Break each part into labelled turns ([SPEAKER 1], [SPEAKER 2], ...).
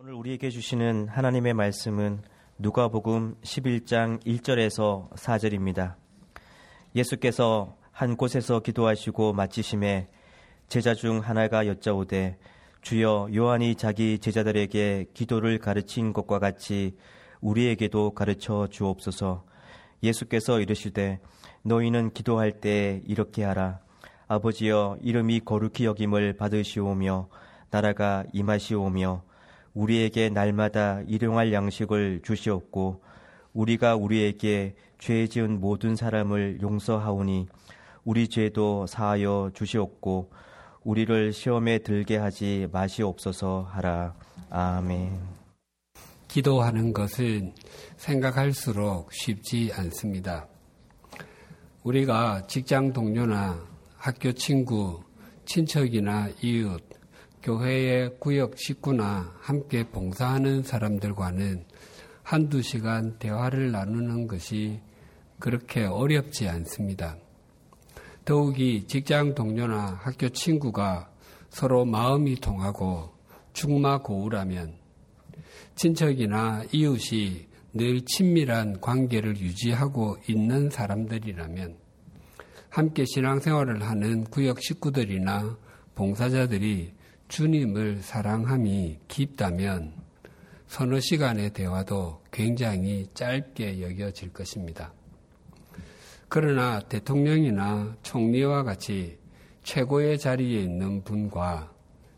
[SPEAKER 1] 오늘 우리에게 주시는 하나님의 말씀은 누가복음 11장 1절에서 4절입니다. 예수께서 한 곳에서 기도하시고 마치심에 제자 중 하나가 여짜오되 주여 요한이 자기 제자들에게 기도를 가르친 것과 같이 우리에게도 가르쳐 주옵소서. 예수께서 이르시되 너희는 기도할 때 이렇게 하라. 아버지여 이름이 거룩히 여김을 받으시오며 나라가 임하시오며 우리에게 날마다 일용할 양식을 주시옵고 우리가 우리에게 죄 지은 모든 사람을 용서하오니 우리 죄도 사하여 주시옵고 우리를 시험에 들게 하지 마시옵소서 하라. 아멘.
[SPEAKER 2] 기도하는 것은 생각할수록 쉽지 않습니다. 우리가 직장 동료나 학교 친구, 친척이나 이웃, 교회의 구역 식구나 함께 봉사하는 사람들과는 한두 시간 대화를 나누는 것이 그렇게 어렵지 않습니다. 더욱이 직장 동료나 학교 친구가 서로 마음이 통하고 중마고우라면 친척이나 이웃이 늘 친밀한 관계를 유지하고 있는 사람들이라면 함께 신앙생활을 하는 구역 식구들이나 봉사자들이 주님을 사랑함이 깊다면 서너 시간의 대화도 굉장히 짧게 여겨질 것입니다. 그러나 대통령이나 총리와 같이 최고의 자리에 있는 분과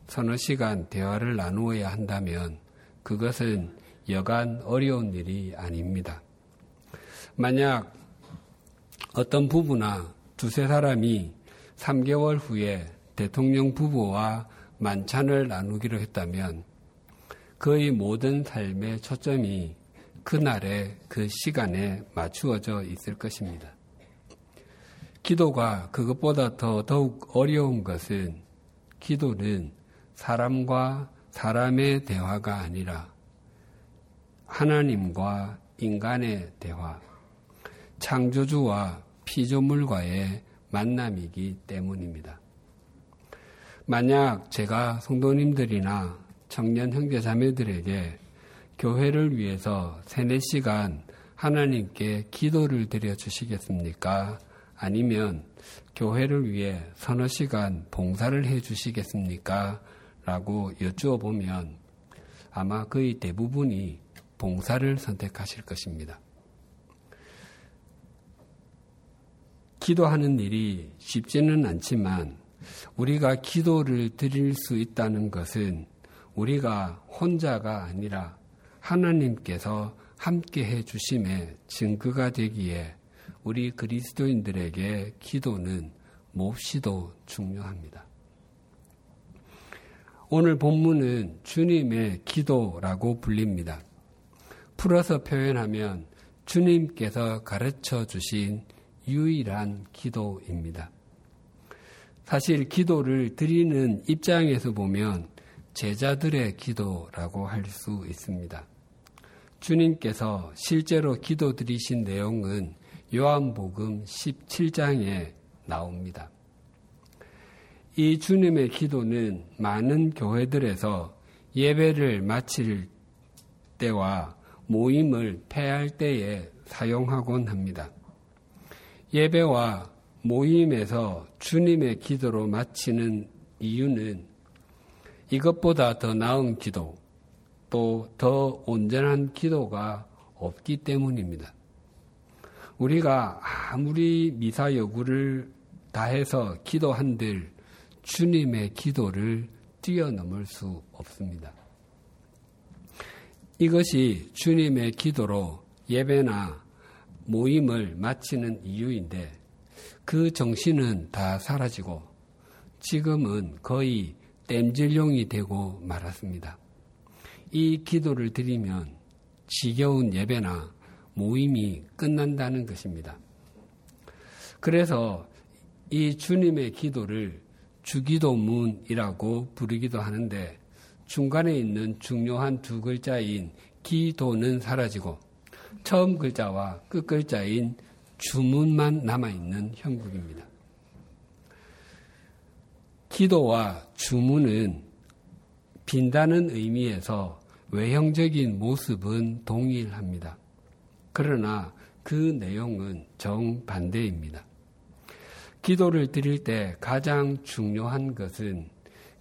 [SPEAKER 2] 서너 시간 대화를 나누어야 한다면 그것은 여간 어려운 일이 아닙니다. 만약 어떤 부부나 두세 사람이 3개월 후에 대통령 부부와 만찬을 나누기로 했다면 거의 모든 삶의 초점이 그날의 그 시간에 맞추어져 있을 것입니다. 기도가 그것보다 더 더욱 어려운 것은 기도는 사람과 사람의 대화가 아니라 하나님과 인간의 대화, 창조주와 피조물과의 만남이기 때문입니다. 만약 제가 성도님들이나 청년 형제 자매들에게 교회를 위해서 세네 시간 하나님께 기도를 드려 주시겠습니까? 아니면 교회를 위해 서너 시간 봉사를 해 주시겠습니까? 라고 여쭈어 보면 아마 거의 대부분이 봉사를 선택하실 것입니다. 기도하는 일이 쉽지는 않지만 우리가 기도를 드릴 수 있다는 것은 우리가 혼자가 아니라 하나님께서 함께 해 주심의 증거가 되기에 우리 그리스도인들에게 기도는 몹시도 중요합니다. 오늘 본문은 주님의 기도라고 불립니다. 풀어서 표현하면 주님께서 가르쳐 주신 유일한 기도입니다. 사실 기도를 드리는 입장에서 보면 제자들의 기도라고 할 수 있습니다. 주님께서 실제로 기도 드리신 내용은 요한복음 17장에 나옵니다. 이 주님의 기도는 많은 교회들에서 예배를 마칠 때와 모임을 폐할 때에 사용하곤 합니다. 예배와 모임에서 주님의 기도로 마치는 이유는 이것보다 더 나은 기도, 또 더 온전한 기도가 없기 때문입니다. 우리가 아무리 미사 여구를 다해서 기도한들 주님의 기도를 뛰어넘을 수 없습니다. 이것이 주님의 기도로 예배나 모임을 마치는 이유인데 그 정신은 다 사라지고 지금은 거의 땜질용이 되고 말았습니다. 이 기도를 드리면 지겨운 예배나 모임이 끝난다는 것입니다. 그래서 이 주님의 기도를 주기도문이라고 부르기도 하는데 중간에 있는 중요한 두 글자인 기도는 사라지고 처음 글자와 끝 글자인 주문만 남아있는 형국입니다. 기도와 주문은 빈다는 의미에서 외형적인 모습은 동일합니다. 그러나 그 내용은 정반대입니다. 기도를 드릴 때 가장 중요한 것은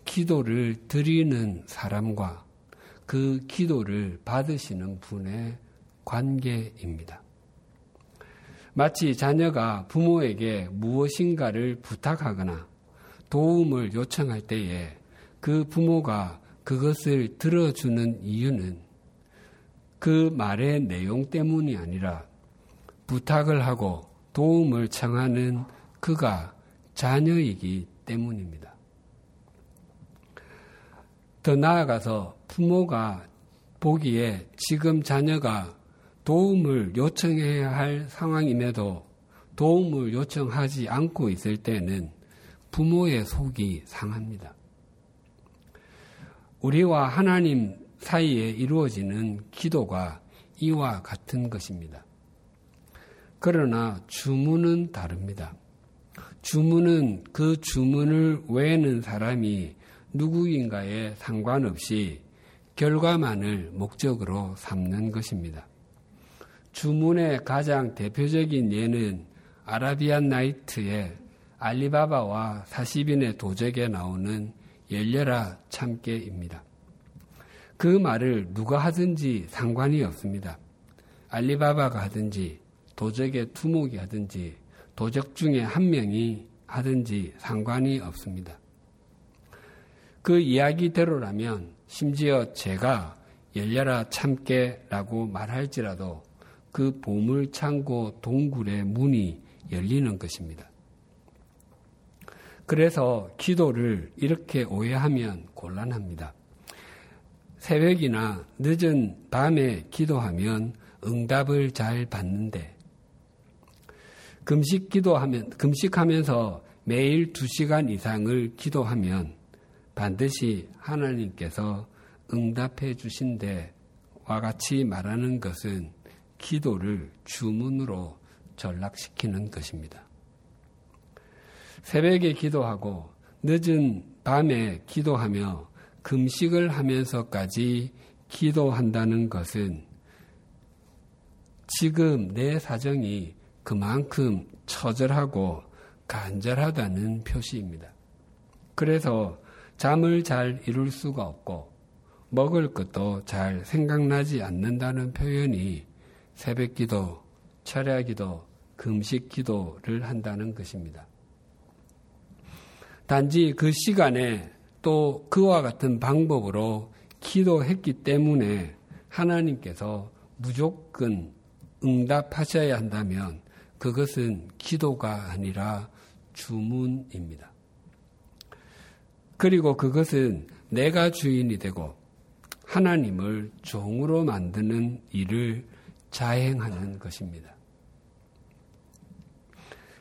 [SPEAKER 2] 기도를 드리는 사람과 그 기도를 받으시는 분의 관계입니다. 마치 자녀가 부모에게 무엇인가를 부탁하거나 도움을 요청할 때에 그 부모가 그것을 들어주는 이유는 그 말의 내용 때문이 아니라 부탁을 하고 도움을 청하는 그가 자녀이기 때문입니다. 더 나아가서 부모가 보기에 지금 자녀가 도움을 요청해야 할 상황임에도 도움을 요청하지 않고 있을 때는 부모의 속이 상합니다. 우리와 하나님 사이에 이루어지는 기도가 이와 같은 것입니다. 그러나 주문은 다릅니다. 주문은 그 주문을 외는 사람이 누구인가에 상관없이 결과만을 목적으로 삼는 것입니다. 주문의 가장 대표적인 예는 아라비안 나이트의 알리바바와 40인의 도적에 나오는 열려라 참깨입니다. 그 말을 누가 하든지 상관이 없습니다. 알리바바가 하든지 도적의 두목이 하든지 도적 중에 한 명이 하든지 상관이 없습니다. 그 이야기대로라면 심지어 제가 열려라 참깨라고 말할지라도 그 보물 창고 동굴의 문이 열리는 것입니다. 그래서 기도를 이렇게 오해하면 곤란합니다. 새벽이나 늦은 밤에 기도하면 응답을 잘 받는데 금식 기도하면 금식하면서 매일 2시간 이상을 기도하면 반드시 하나님께서 응답해 주신데 와 같이 말하는 것은 기도를 주문으로 전락시키는 것입니다. 새벽에 기도하고 늦은 밤에 기도하며 금식을 하면서까지 기도한다는 것은 지금 내 사정이 그만큼 처절하고 간절하다는 표시입니다. 그래서 잠을 잘 이룰 수가 없고 먹을 것도 잘 생각나지 않는다는 표현이 새벽 기도, 철야 기도, 금식 기도를 한다는 것입니다. 단지 그 시간에 또 그와 같은 방법으로 기도했기 때문에 하나님께서 무조건 응답하셔야 한다면 그것은 기도가 아니라 주문입니다. 그리고 그것은 내가 주인이 되고 하나님을 종으로 만드는 일을 자행하는 것입니다.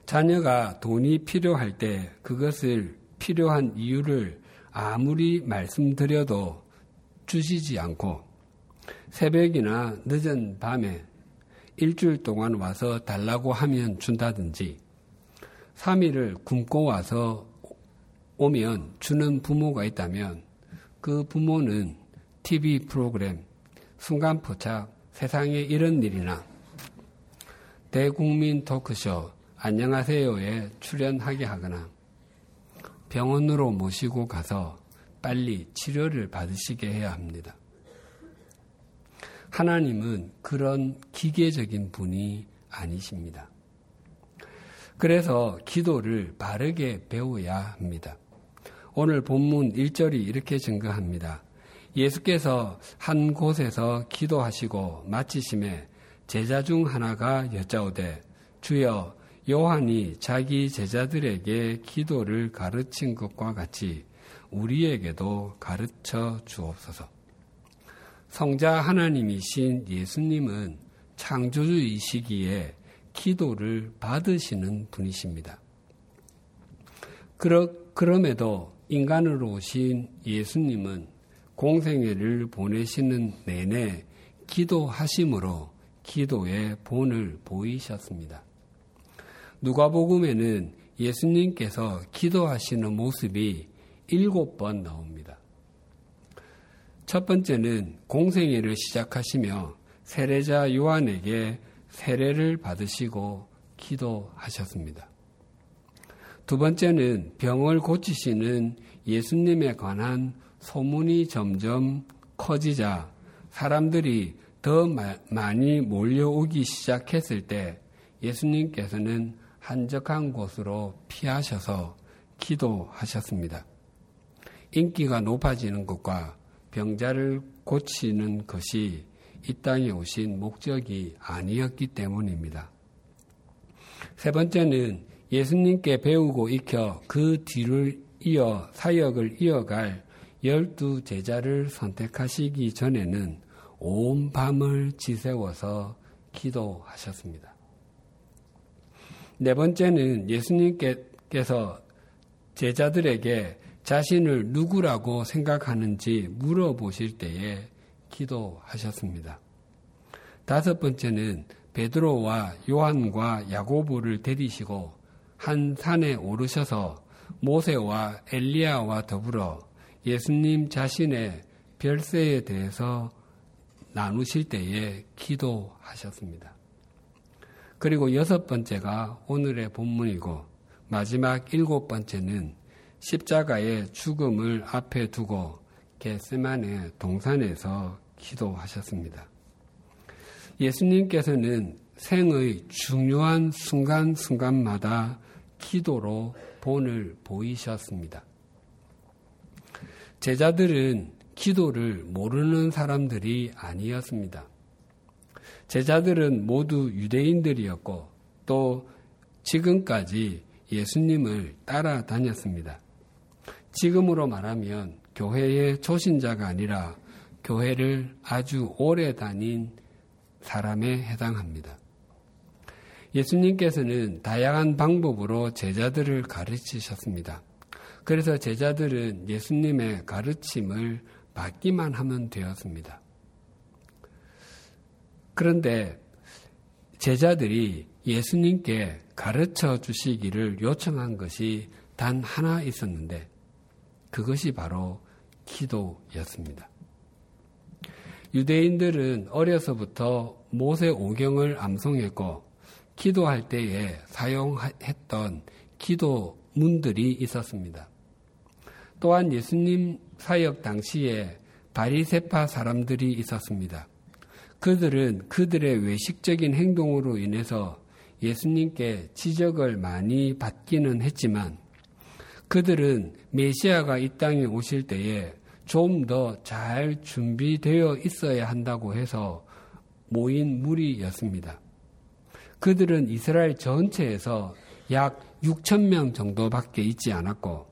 [SPEAKER 2] 자녀가 돈이 필요할 때 그것을 필요한 이유를 아무리 말씀드려도 주시지 않고 새벽이나 늦은 밤에 일주일 동안 와서 달라고 하면 준다든지 3일을 굶고 와서 오면 주는 부모가 있다면 그 부모는 TV 프로그램, 순간포착, 세상에 이런 일이나 대국민 토크쇼 안녕하세요에 출연하게 하거나 병원으로 모시고 가서 빨리 치료를 받으시게 해야 합니다. 하나님은 그런 기계적인 분이 아니십니다. 그래서 기도를 바르게 배워야 합니다. 오늘 본문 1절이 이렇게 증거합니다. 예수께서 한 곳에서 기도하시고 마치심에 제자 중 하나가 여짜오되 주여 요한이 자기 제자들에게 기도를 가르친 것과 같이 우리에게도 가르쳐 주옵소서. 성자 하나님이신 예수님은 창조주의 시기에 기도를 받으시는 분이십니다. 그러, 그럼에도 인간으로 오신 예수님은 공생애를 보내시는 내내 기도하심으로 기도의 본을 보이셨습니다. 누가복음에는 예수님께서 기도하시는 모습이 일곱 번 나옵니다. 첫 번째는 공생애를 시작하시며 세례자 요한에게 세례를 받으시고 기도하셨습니다. 두 번째는 병을 고치시는 예수님에 관한 소문이 점점 커지자 사람들이 더 많이 몰려오기 시작했을 때 예수님께서는 한적한 곳으로 피하셔서 기도하셨습니다. 인기가 높아지는 것과 병자를 고치는 것이 이 땅에 오신 목적이 아니었기 때문입니다. 세 번째는 예수님께 배우고 익혀 그 뒤를 이어 사역을 이어갈 열두 제자를 선택하시기 전에는 온 밤을 지새워서 기도하셨습니다. 네 번째는 예수님께서 제자들에게 자신을 누구라고 생각하는지 물어보실 때에 기도하셨습니다. 다섯 번째는 베드로와 요한과 야고보를 데리시고 한 산에 오르셔서 모세와 엘리야와 더불어 예수님 자신의 별세에 대해서 나누실 때에 기도하셨습니다. 그리고 여섯 번째가 오늘의 본문이고 마지막 일곱 번째는 십자가의 죽음을 앞에 두고 겟세만의 동산에서 기도하셨습니다. 예수님께서는 생의 중요한 순간순간마다 기도로 본을 보이셨습니다. 제자들은 기도를 모르는 사람들이 아니었습니다. 제자들은 모두 유대인들이었고 또 지금까지 예수님을 따라다녔습니다. 지금으로 말하면 교회의 초신자가 아니라 교회를 아주 오래 다닌 사람에 해당합니다. 예수님께서는 다양한 방법으로 제자들을 가르치셨습니다. 그래서 제자들은 예수님의 가르침을 받기만 하면 되었습니다. 그런데 제자들이 예수님께 가르쳐 주시기를 요청한 것이 단 하나 있었는데 그것이 바로 기도였습니다. 유대인들은 어려서부터 모세 오경을 암송했고 기도할 때에 사용했던 기도문들이 있었습니다. 또한 예수님 사역 당시에 바리세파 사람들이 있었습니다. 그들은 그들의 외식적인 행동으로 인해서 예수님께 지적을 많이 받기는 했지만 그들은 메시아가 이 땅에 오실 때에 좀 더 잘 준비되어 있어야 한다고 해서 모인 무리였습니다. 그들은 이스라엘 전체에서 약 6천 명 정도밖에 있지 않았고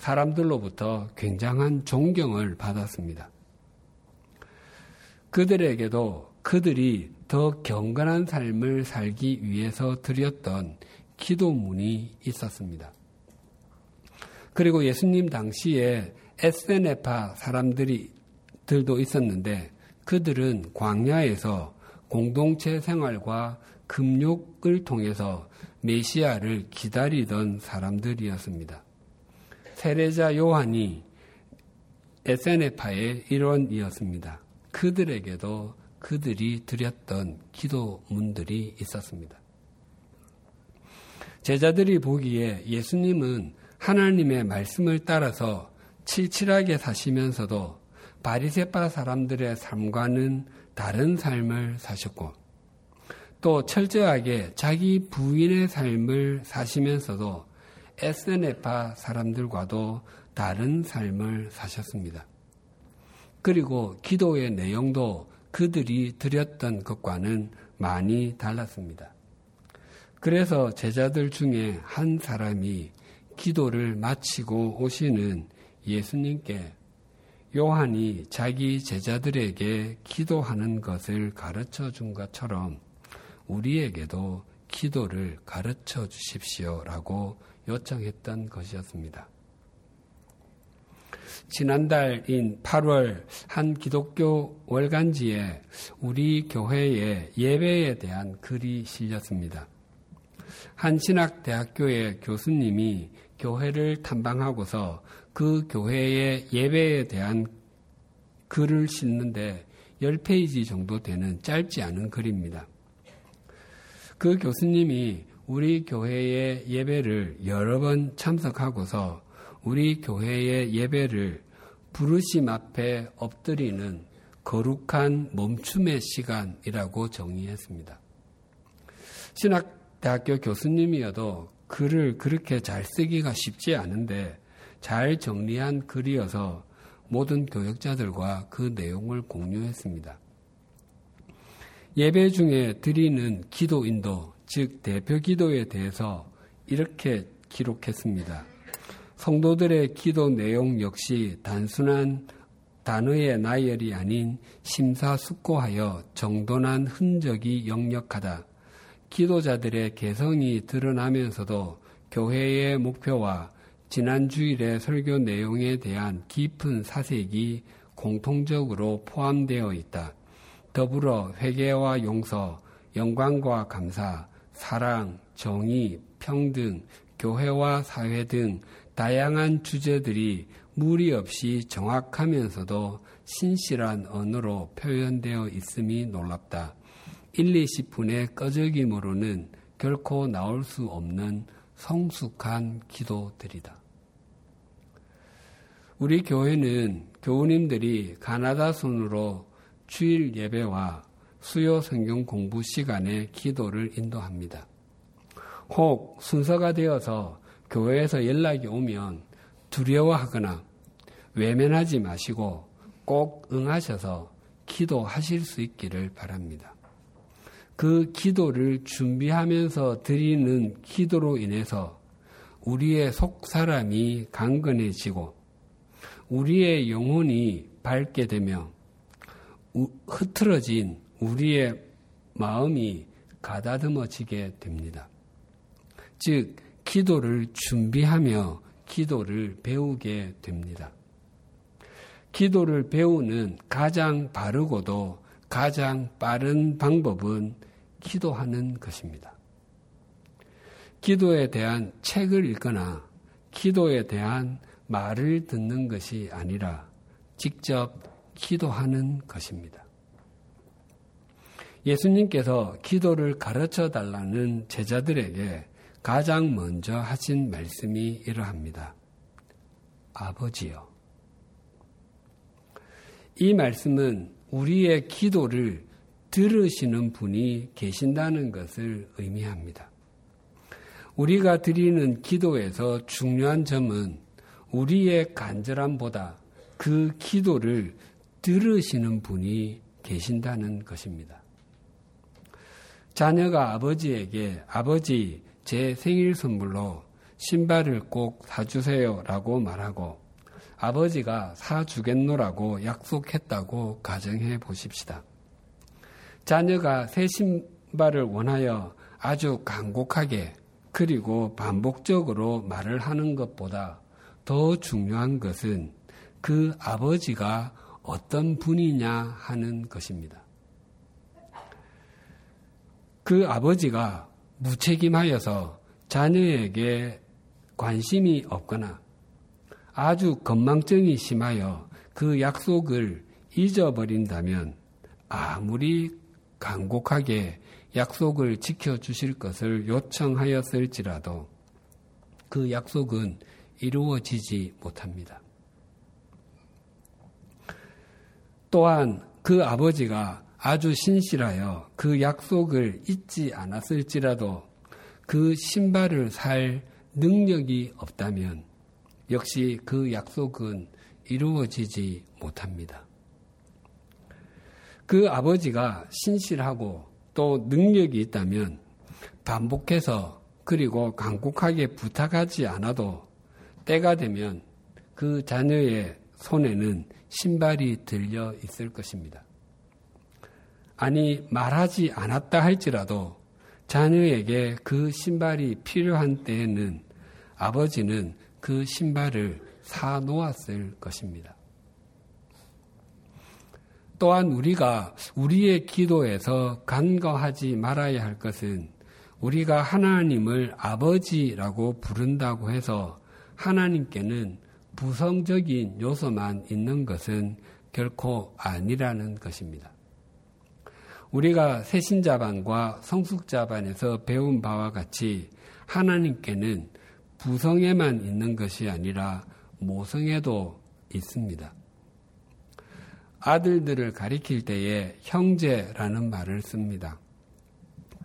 [SPEAKER 2] 사람들로부터 굉장한 존경을 받았습니다. 그들에게도 그들이 더 경건한 삶을 살기 위해서 드렸던 기도문이 있었습니다. 그리고 예수님 당시에 에스네파 사람들이 들도 있었는데 그들은 광야에서 공동체 생활과 금욕을 통해서 메시아를 기다리던 사람들이었습니다. 세례자 요한이 에세네파의 일원이었습니다. 그들에게도 그들이 드렸던 기도문들이 있었습니다. 제자들이 보기에 예수님은 하나님의 말씀을 따라서 칠칠하게 사시면서도 바리세파 사람들의 삶과는 다른 삶을 사셨고 또 철저하게 자기 부인의 삶을 사시면서도 에스네파 사람들과도 다른 삶을 사셨습니다. 그리고 기도의 내용도 그들이 드렸던 것과는 많이 달랐습니다. 그래서 제자들 중에 한 사람이 기도를 마치고 오시는 예수님께 요한이 자기 제자들에게 기도하는 것을 가르쳐 준 것처럼 우리에게도 기도를 가르쳐 주십시오라고 요청했던 것이었습니다. 지난달인 8월 한 기독교 월간지에 우리 교회의 예배에 대한 글이 실렸습니다. 한 신학대학교의 글을 싣는데 10페이지 정도 되는 짧지 않은 글입니다. 그 교수님이 우리 교회의 예배를 여러 번 참석하고서 우리 교회의 예배를 부르심 앞에 엎드리는 거룩한 멈춤의 시간이라고 정의했습니다. 신학대학교 교수님이어도 글을 그렇게 잘 쓰기가 쉽지 않은데 잘 정리한 글이어서 모든 교역자들과 그 내용을 공유했습니다. 예배 중에 드리는 기도 인도, 즉 대표 기도에 대해서 이렇게 기록했습니다. 성도들의 기도 내용 역시 단순한 단어의 나열이 아닌 심사숙고하여 정돈한 흔적이 역력하다. 기도자들의 개성이 드러나면서도 교회의 목표와 지난 주일의 설교 내용에 대한 깊은 사색이 공통적으로 포함되어 있다. 더불어 회개와 용서, 영광과 감사, 사랑, 정의, 평등, 교회와 사회 등 다양한 주제들이 무리 없이 정확하면서도 신실한 언어로 표현되어 있음이 놀랍다. 1, 20분의 꺼적임으로는 결코 나올 수 없는 성숙한 기도들이다. 우리 교회는 교우님들이 가나다 손으로 주일 예배와 수요 성경 공부 시간에 기도를 인도합니다. 혹 순서가 되어서 교회에서 연락이 오면 두려워하거나 외면하지 마시고 꼭 응하셔서 기도하실 수 있기를 바랍니다. 그 기도를 준비하면서 드리는 기도로 인해서 우리의 속 사람이 강건해지고 우리의 영혼이 밝게 되며 흐트러진 우리의 마음이 가다듬어지게 됩니다. 즉, 기도를 준비하며 기도를 배우게 됩니다. 기도를 배우는 가장 바르고도 가장 빠른 방법은 기도하는 것입니다. 기도에 대한 책을 읽거나 기도에 대한 말을 듣는 것이 아니라 직접 기도하는 것입니다. 예수님께서 기도를 가르쳐 달라는 제자들에게 가장 먼저 하신 말씀이 이러합니다. 아버지요. 이 말씀은 우리의 기도를 들으시는 분이 계신다는 것을 의미합니다. 우리가 드리는 기도에서 중요한 점은 우리의 간절함보다 그 기도를 들으시는 분이 계신다는 것입니다. 자녀가 아버지에게 아버지 제 생일 선물로 신발을 꼭 사주세요 라고 말하고 아버지가 사주겠노라고 약속했다고 가정해 보십시다. 자녀가 새 신발을 원하여 아주 간곡하게 그리고 반복적으로 말을 하는 것보다 더 중요한 것은 그 아버지가 어떤 분이냐 하는 것입니다. 그 아버지가 무책임하여서 자녀에게 관심이 없거나 아주 건망증이 심하여 그 약속을 잊어버린다면 아무리 간곡하게 약속을 지켜주실 것을 요청하였을지라도 그 약속은 이루어지지 못합니다. 또한 그 아버지가 아주 신실하여 그 약속을 잊지 않았을지라도 그 신발을 살 능력이 없다면 역시 그 약속은 이루어지지 못합니다. 그 아버지가 신실하고 또 능력이 있다면 반복해서 그리고 간곡하게 부탁하지 않아도 때가 되면 그 자녀의 손에는 신발이 들려 있을 것입니다. 아니, 말하지 않았다 할지라도 자녀에게 그 신발이 필요한 때에는 아버지는 그 신발을 사 놓았을 것입니다. 또한 우리가 우리의 기도에서 간과하지 말아야 할 것은 우리가 하나님을 아버지라고 부른다고 해서 하나님께는 부성적인 요소만 있는 것은 결코 아니라는 것입니다. 우리가 새신자반과 성숙자반에서 배운 바와 같이 하나님께는 부성에만 있는 것이 아니라 모성에도 있습니다. 아들들을 가리킬 때에 형제라는 말을 씁니다.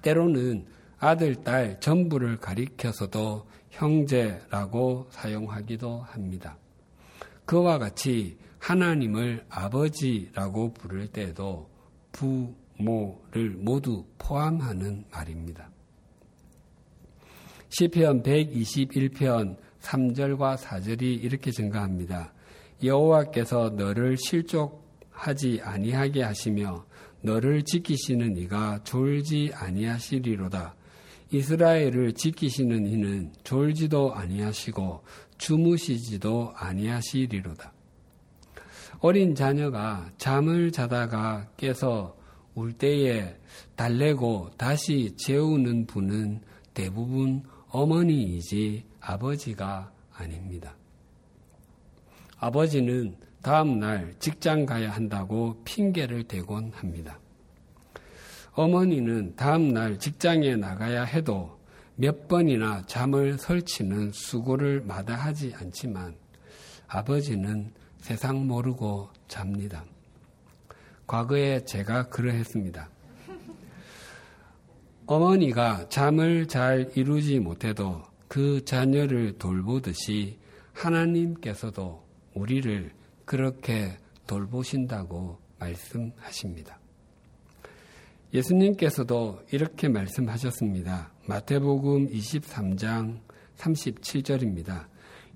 [SPEAKER 2] 때로는 아들, 딸 전부를 가리켜서도 형제라고 사용하기도 합니다. 그와 같이 하나님을 아버지라고 부를 때도 부모를 모두 포함하는 말입니다. 시편 121편 3절과 4절이 이렇게 증가합니다. 여호와께서 너를 실족하지 아니하게 하시며 너를 지키시는 이가 졸지 아니하시리로다. 이스라엘을 지키시는 이는 졸지도 아니하시고 주무시지도 아니하시리로다. 어린 자녀가 잠을 자다가 깨서 울 때에 달래고 다시 재우는 분은 대부분 어머니이지 아버지가 아닙니다. 아버지는 다음날 직장 가야 한다고 핑계를 대곤 합니다. 어머니는 다음날 직장에 나가야 해도 몇 번이나 잠을 설치는 수고를 마다하지 않지만 아버지는 세상 모르고 잡니다. 과거에 제가 그러했습니다. 어머니가 잠을 잘 이루지 못해도 그 자녀를 돌보듯이 하나님께서도 우리를 그렇게 돌보신다고 말씀하십니다. 예수님께서도 이렇게 말씀하셨습니다. 마태복음 23장 37절입니다.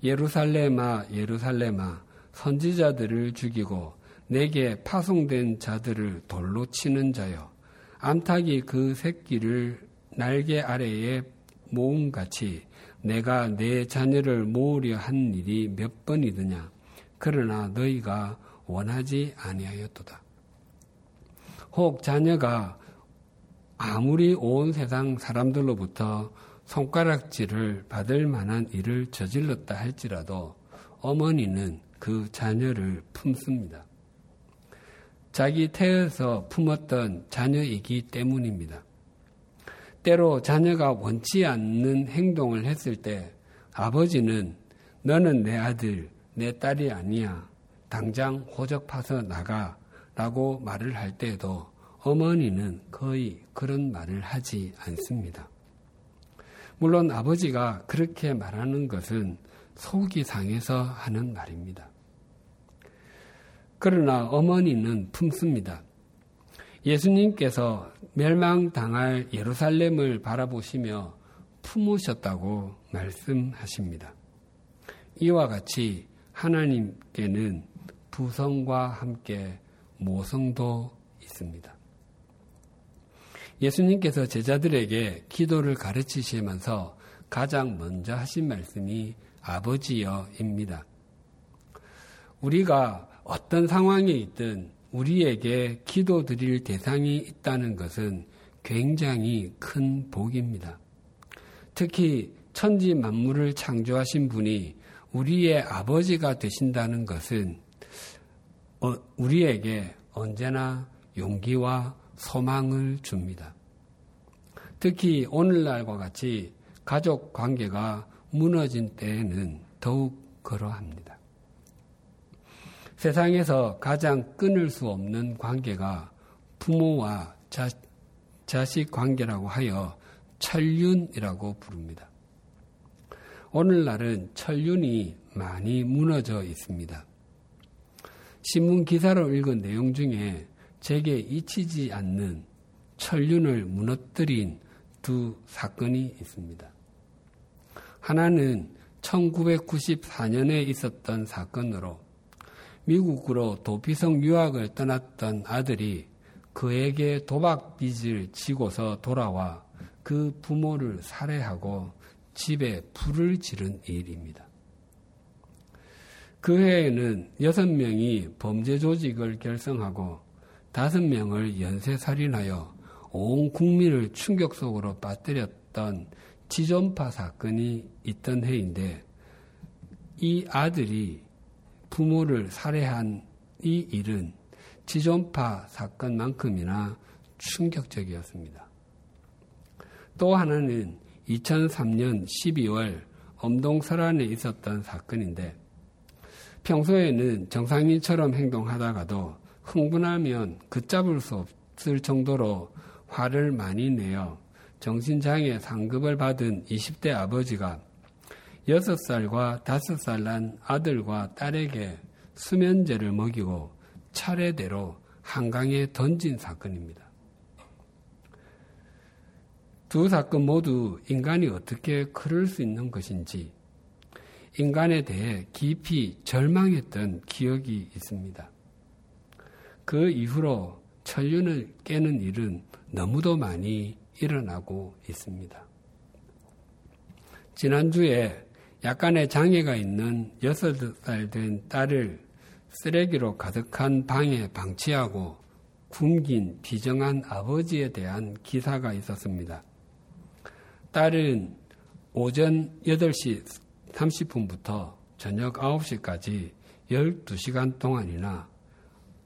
[SPEAKER 2] 예루살렘아, 예루살렘아, 선지자들을 죽이고 내게 파송된 자들을 돌로 치는 자여, 암탉이 그 새끼를 날개 아래에 모음 같이 내가 내 자녀를 모으려 한 일이 몇 번이더냐. 그러나 너희가 원하지 아니하였도다. 혹 자녀가 아무리 온 세상 사람들로부터 손가락질을 받을 만한 일을 저질렀다 할지라도 어머니는 그 자녀를 품습니다. 자기 태에서 품었던 자녀이기 때문입니다. 때로 자녀가 원치 않는 행동을 했을 때 아버지는 너는 내 아들, 내 딸이 아니야. 당장 호적 파서 나가. 라고 말을 할 때에도 어머니는 거의 그런 말을 하지 않습니다. 물론 아버지가 그렇게 말하는 것은 속이 상해서 하는 말입니다. 그러나 어머니는 품습니다. 예수님께서 멸망당할 예루살렘을 바라보시며 품으셨다고 말씀하십니다. 이와 같이 하나님께는 부성과 함께 모성도 있습니다. 예수님께서 제자들에게 기도를 가르치시면서 가장 먼저 하신 말씀이 아버지여입니다. 우리가 어떤 상황에 있든 우리에게 기도 드릴 대상이 있다는 것은 굉장히 큰 복입니다. 특히 천지 만물을 창조하신 분이 우리의 아버지가 되신다는 것은 어, 우리에게 언제나 용기와 소망을 줍니다. 특히 오늘날과 같이 가족 관계가 무너진 때에는 더욱 그러합니다. 세상에서 가장 끊을 수 없는 관계가 부모와 자, 자식 관계라고 하여 천륜이라고 부릅니다. 오늘날은 천륜이 많이 무너져 있습니다. 신문 기사를 읽은 내용 중에 제게 잊히지 않는 천륜을 무너뜨린 두 사건이 있습니다. 하나는 1994년에 있었던 사건으로 미국으로 도피성 유학을 떠났던 아들이 그에게 도박 빚을 지고서 돌아와 그 부모를 살해하고 집에 불을 지른 일입니다. 그 해에는 여섯 명이 범죄 조직을 결성하고 다섯 명을 연쇄살인하여 온 국민을 충격 속으로 빠뜨렸던 지존파 사건이 있던 해인데 이 아들이 부모를 살해한 이 일은 지존파 사건만큼이나 충격적이었습니다. 또 하나는 2003년 12월 엄동설안에 있었던 사건인데 평소에는 정상인처럼 행동하다가도 흥분하면 긋잡을 수 없을 정도로 화를 많이 내어 정신장애 상급을 받은 20대 아버지가 6살과 5살 난 아들과 딸에게 수면제를 먹이고 차례대로 한강에 던진 사건입니다. 두 사건 모두 인간이 어떻게 그럴 수 있는 것인지 인간에 대해 깊이 절망했던 기억이 있습니다. 그 이후로 천륜을 깨는 일은 너무도 많이 일어나고 있습니다. 지난주에 약간의 장애가 있는 6살 된 딸을 쓰레기로 가득한 방에 방치하고 굶긴 비정한 아버지에 대한 기사가 있었습니다. 딸은 오전 8시 30분부터 저녁 9시까지 12시간 동안이나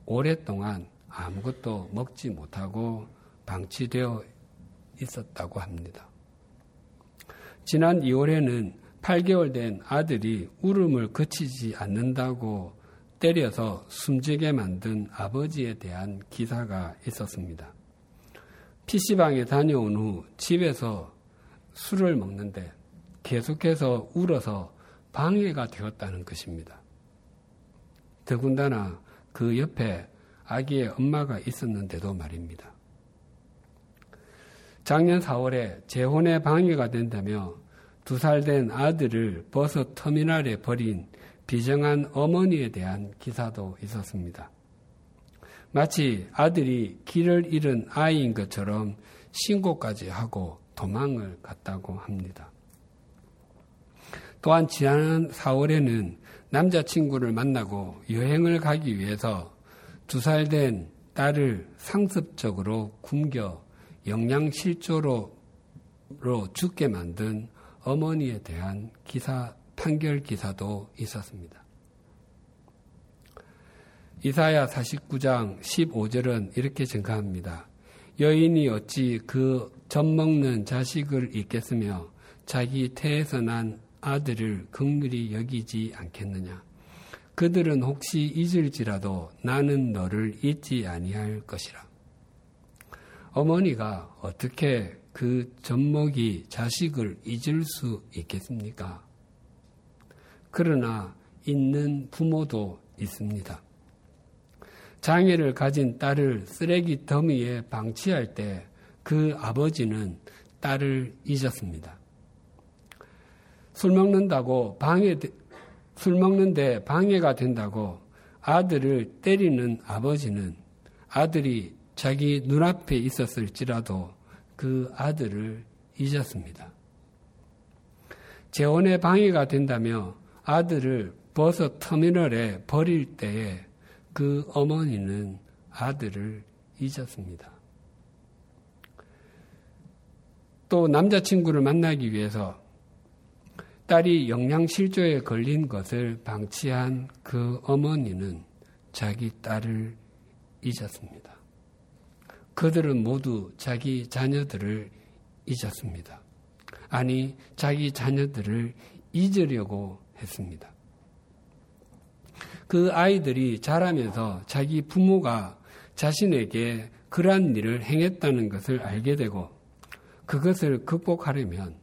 [SPEAKER 2] 오랫동안 아무것도 먹지 못하고 방치되어 있었다고 합니다. 지난 2월에는 8개월 된 아들이 울음을 그치지 않는다고 때려서 숨지게 만든 아버지에 대한 기사가 있었습니다. PC방에 다녀온 후 집에서 술을 먹는데 계속해서 울어서 방해가 되었다는 것입니다. 더군다나 그 옆에 아기의 엄마가 있었는데도 말입니다. 작년 4월에 재혼에 방해가 된다며 두 살 된 아들을 버스 터미널에 버린 비정한 어머니에 대한 기사도 있었습니다. 마치 아들이 길을 잃은 아이인 것처럼 신고까지 하고 도망을 갔다고 합니다. 또한 지난 4월에는 남자친구를 만나고 여행을 가기 위해서 두 살 된 딸을 상습적으로 굶겨 영양실조로 죽게 만든 어머니에 대한 기사, 판결 기사도 있었습니다. 이사야 49장 15절은 이렇게 증가합니다. 여인이 어찌 그 젖먹는 자식을 잊겠으며 자기 태에서 난 아들을 극률이 여기지 않겠느냐. 그들은 혹시 잊을지라도 나는 너를 잊지 아니할 것이라. 어머니가 어떻게 그 젖먹이 자식을 잊을 수 있겠습니까? 그러나 있는 부모도 있습니다. 장애를 가진 딸을 쓰레기 더미에 방치할 때 그 아버지는 딸을 잊었습니다. 술 먹는다고 방해, 술 먹는데 방해가 된다고 아들을 때리는 아버지는 아들이 자기 눈앞에 있었을지라도 그 아들을 잊었습니다. 재혼에 방해가 된다며 아들을 버스 터미널에 버릴 때에 그 어머니는 아들을 잊었습니다. 또 남자친구를 만나기 위해서 딸이 영양실조에 걸린 것을 방치한 그 어머니는 자기 딸을 잊었습니다. 그들은 모두 자기 자녀들을 잊었습니다. 아니, 자기 자녀들을 잊으려고 했습니다. 그 아이들이 자라면서 자기 부모가 자신에게 그러한 일을 행했다는 것을 알게 되고 그것을 극복하려면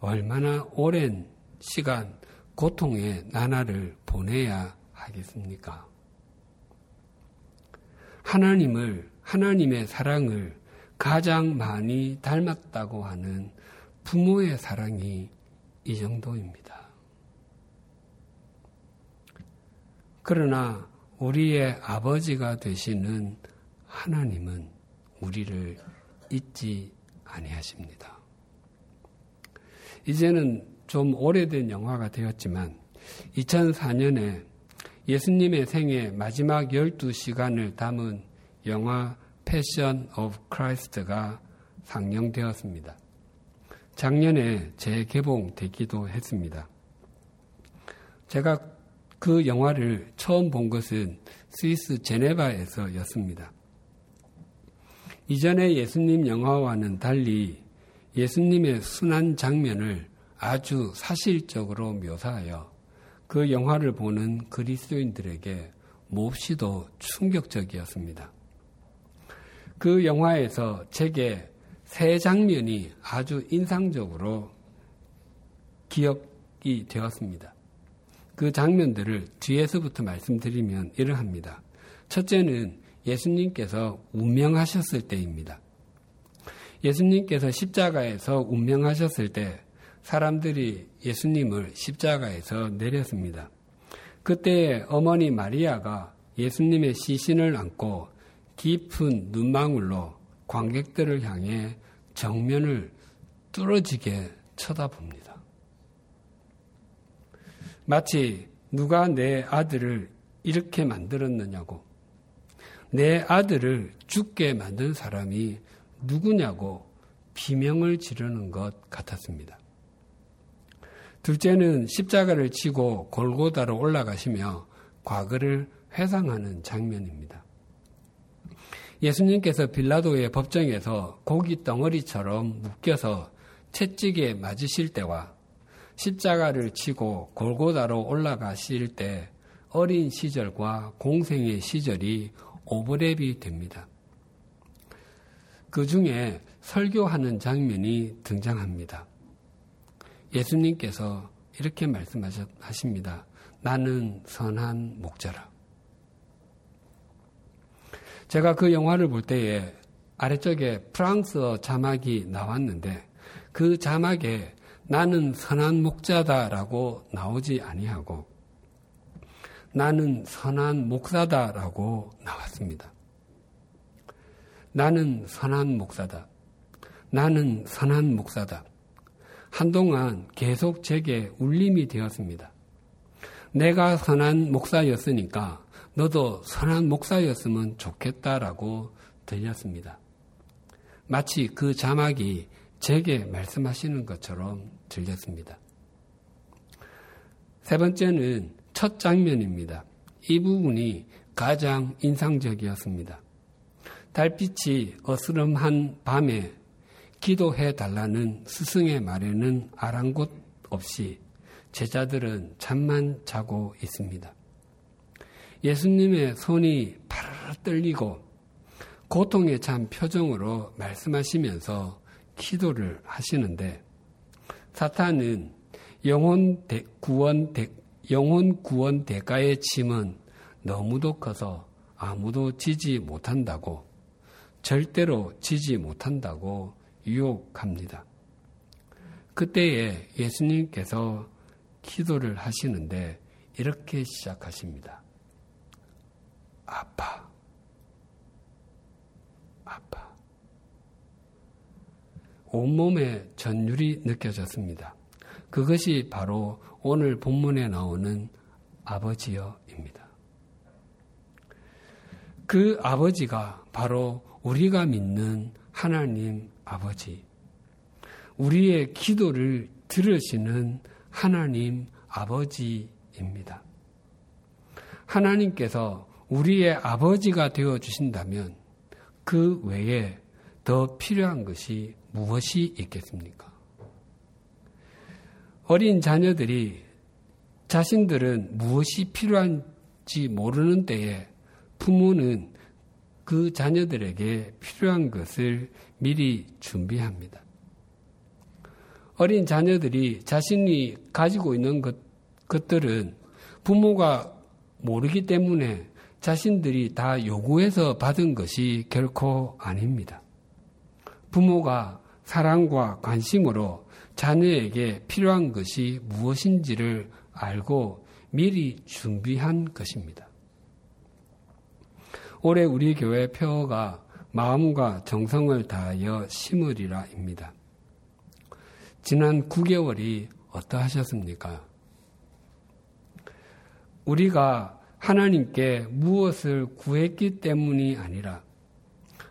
[SPEAKER 2] 얼마나 오랜 시간 고통의 나날을 보내야 하겠습니까? 하나님을, 하나님의 사랑을 가장 많이 닮았다고 하는 부모의 사랑이 이 정도입니다. 그러나 우리의 아버지가 되시는 하나님은 우리를 잊지 아니하십니다. 이제는 좀 오래된 영화가 되었지만 2004년에 예수님의 생애 마지막 12시간을 담은 영화 Passion of Christ가 상영되었습니다. 작년에 재개봉되기도 했습니다. 제가 그 영화를 처음 본 것은 스위스 제네바에서였습니다. 이전의 예수님 영화와는 달리 예수님의 순환 장면을 아주 사실적으로 묘사하여 그 영화를 보는 그리스도인들에게 몹시도 충격적이었습니다. 그 영화에서 제게 세 장면이 아주 인상적으로 기억이 되었습니다. 그 장면들을 뒤에서부터 말씀드리면 이러합니다. 첫째는 예수님께서 운명하셨을 때입니다. 예수님께서 십자가에서 운명하셨을 때 사람들이 예수님을 십자가에서 내렸습니다. 그때 어머니 마리아가 예수님의 시신을 안고 깊은 눈망울로 관객들을 향해 정면을 뚫어지게 쳐다봅니다. 마치 누가 내 아들을 이렇게 만들었느냐고, 내 아들을 죽게 만든 사람이 누구냐고 비명을 지르는 것 같았습니다. 둘째는 십자가를 치고 골고다로 올라가시며 과거를 회상하는 장면입니다. 예수님께서 빌라도의 법정에서 고기 덩어리처럼 묶여서 채찍에 맞으실 때와 십자가를 치고 골고다로 올라가실 때 어린 시절과 공생의 시절이 오버랩이 됩니다. 그 중에 설교하는 장면이 등장합니다. 예수님께서 이렇게 말씀하십니다. 나는 선한 목자라. 제가 그 영화를 볼 때에 아래쪽에 프랑스어 자막이 나왔는데 그 자막에 나는 선한 목자다라고 나오지 아니하고 나는 선한 목사다라고 나왔습니다. 나는 선한 목사다. 나는 선한 목사다. 한동안 계속 제게 울림이 되었습니다. 내가 선한 목사였으니까 너도 선한 목사였으면 좋겠다라고 들렸습니다. 마치 그 자막이 제게 말씀하시는 것처럼 들렸습니다. 세 번째는 첫 장면입니다. 이 부분이 가장 인상적이었습니다. 달빛이 어스름한 밤에 기도해 달라는 스승의 말에는 아랑곳 없이 제자들은 잠만 자고 있습니다. 예수님의 손이 파르르 떨리고 고통에 찬 표정으로 말씀하시면서 기도를 하시는데 사탄은 영혼 구원 대, 영혼 구원 대가의 짐은 너무도 커서 아무도 지지 못한다고 절대로 지지 못한다고 유혹합니다. 그때에 예수님께서 기도를 하시는데 이렇게 시작하십니다. 아파. 아파. 온몸에 전율이 느껴졌습니다. 그것이 바로 오늘 본문에 나오는 아버지여입니다. 그 아버지가 바로 우리가 믿는 하나님 아버지, 우리의 기도를 들으시는 하나님 아버지입니다. 하나님께서 우리의 아버지가 되어 주신다면 그 외에 더 필요한 것이 무엇이 있겠습니까? 어린 자녀들이 자신들은 무엇이 필요한지 모르는 때에 부모는 그 자녀들에게 필요한 것을 미리 준비합니다. 어린 자녀들이 자신이 가지고 있는 것, 것들은 부모가 모르기 때문에 자신들이 다 요구해서 받은 것이 결코 아닙니다. 부모가 사랑과 관심으로 자녀에게 필요한 것이 무엇인지를 알고 미리 준비한 것입니다. 올해 우리 교회 표어가 마음과 정성을 다하여 심으리라입니다. 지난 9개월이 어떠하셨습니까? 우리가 하나님께 무엇을 구했기 때문이 아니라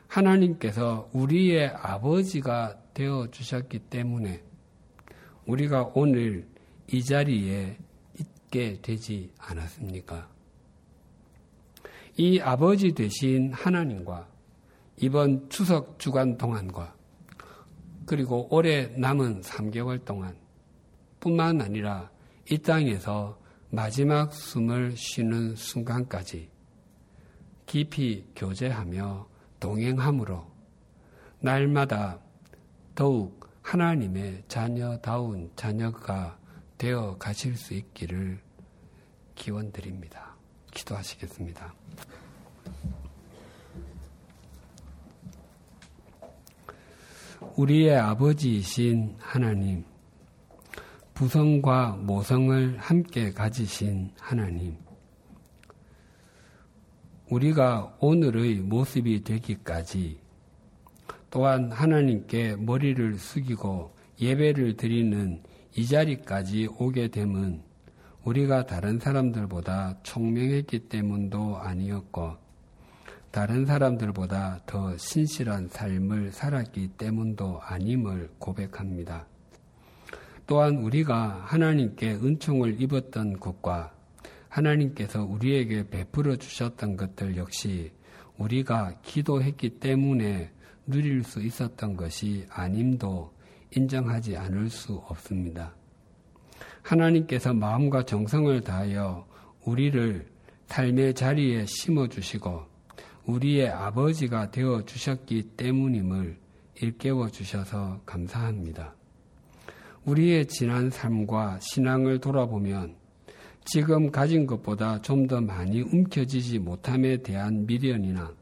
[SPEAKER 2] 하나님께서 우리의 아버지가 되어 주셨기 때문에 우리가 오늘 이 자리에 있게 되지 않았습니까? 이 아버지 되신 하나님과 이번 추석 주간 동안과 그리고 올해 남은 3개월 동안 뿐만 아니라 이 땅에서 마지막 숨을 쉬는 순간까지 깊이 교제하며 동행함으로 날마다 더욱 하나님의 자녀다운 자녀가 되어 가실 수 있기를 기원드립니다. 기도하시겠습니다. 우리의 아버지이신 하나님, 부성과 모성을 함께 가지신 하나님, 우리가 오늘의 모습이 되기까지 또한 하나님께 머리를 숙이고 예배를 드리는 이 자리까지 오게 됨은 우리가 다른 사람들보다 총명했기 때문도 아니었고 다른 사람들보다 더 신실한 삶을 살았기 때문도 아님을 고백합니다. 또한 우리가 하나님께 은총을 입었던 것과 하나님께서 우리에게 베풀어 주셨던 것들 역시 우리가 기도했기 때문에 누릴 수 있었던 것이 아님도 인정하지 않을 수 없습니다. 하나님께서 마음과 정성을 다하여 우리를 삶의 자리에 심어 주시고 우리의 아버지가 되어 주셨기 때문임을 일깨워 주셔서 감사합니다. 우리의 지난 삶과 신앙을 돌아보면 지금 가진 것보다 좀 더 많이 움켜쥐지 못함에 대한 미련이나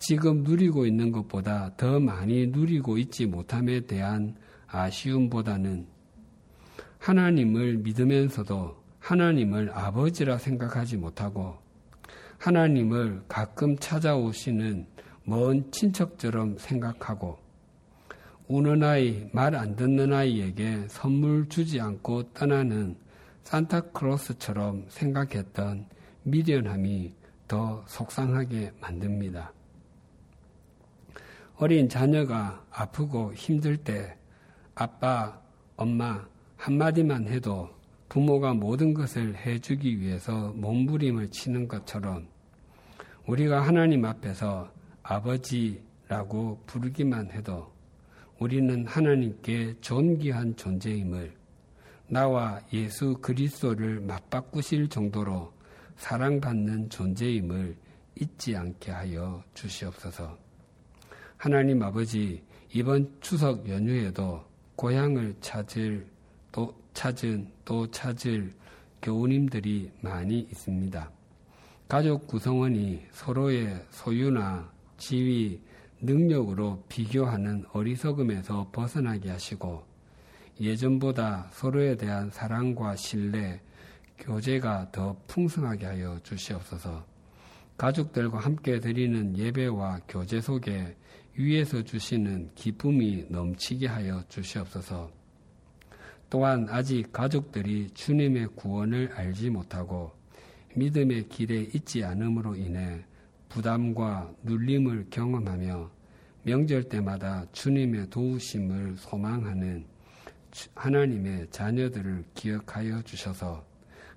[SPEAKER 2] 지금 누리고 있는 것보다 더 많이 누리고 있지 못함에 대한 아쉬움보다는 하나님을 믿으면서도 하나님을 아버지라 생각하지 못하고 하나님을 가끔 찾아오시는 먼 친척처럼 생각하고 우는 아이, 말 안 듣는 아이에게 선물 주지 않고 떠나는 산타크로스처럼 생각했던 미련함이 더 속상하게 만듭니다. 어린 자녀가 아프고 힘들 때 아빠, 엄마 한마디만 해도 부모가 모든 것을 해주기 위해서 몸부림을 치는 것처럼 우리가 하나님 앞에서 아버지라고 부르기만 해도 우리는 하나님께 존귀한 존재임을 나와 예수 그리스도를 맞바꾸실 정도로 사랑받는 존재임을 잊지 않게 하여 주시옵소서. 하나님 아버지 이번 추석 연휴에도 고향을 찾을 또 찾은 또 찾을 교우님들이 많이 있습니다. 가족 구성원이 서로의 소유나 지위, 능력으로 비교하는 어리석음에서 벗어나게 하시고 예전보다 서로에 대한 사랑과 신뢰, 교제가 더 풍성하게 하여 주시옵소서. 가족들과 함께 드리는 예배와 교제 속에 위에서 주시는 기쁨이 넘치게 하여 주시옵소서. 또한 아직 가족들이 주님의 구원을 알지 못하고 믿음의 길에 있지 않음으로 인해 부담과 눌림을 경험하며 명절 때마다 주님의 도우심을 소망하는 하나님의 자녀들을 기억하여 주셔서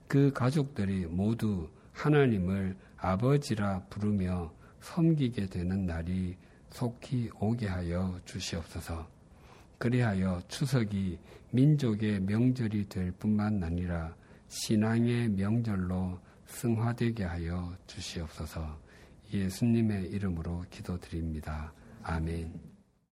[SPEAKER 2] 그 가족들이 모두 하나님을 아버지라 부르며 섬기게 되는 날이 속히 오게 하여 주시옵소서. 그리하여 추석이 민족의 명절이 될 뿐만 아니라 신앙의 명절로 승화되게 하여 주시옵소서. 예수님의 이름으로 기도드립니다. 아멘.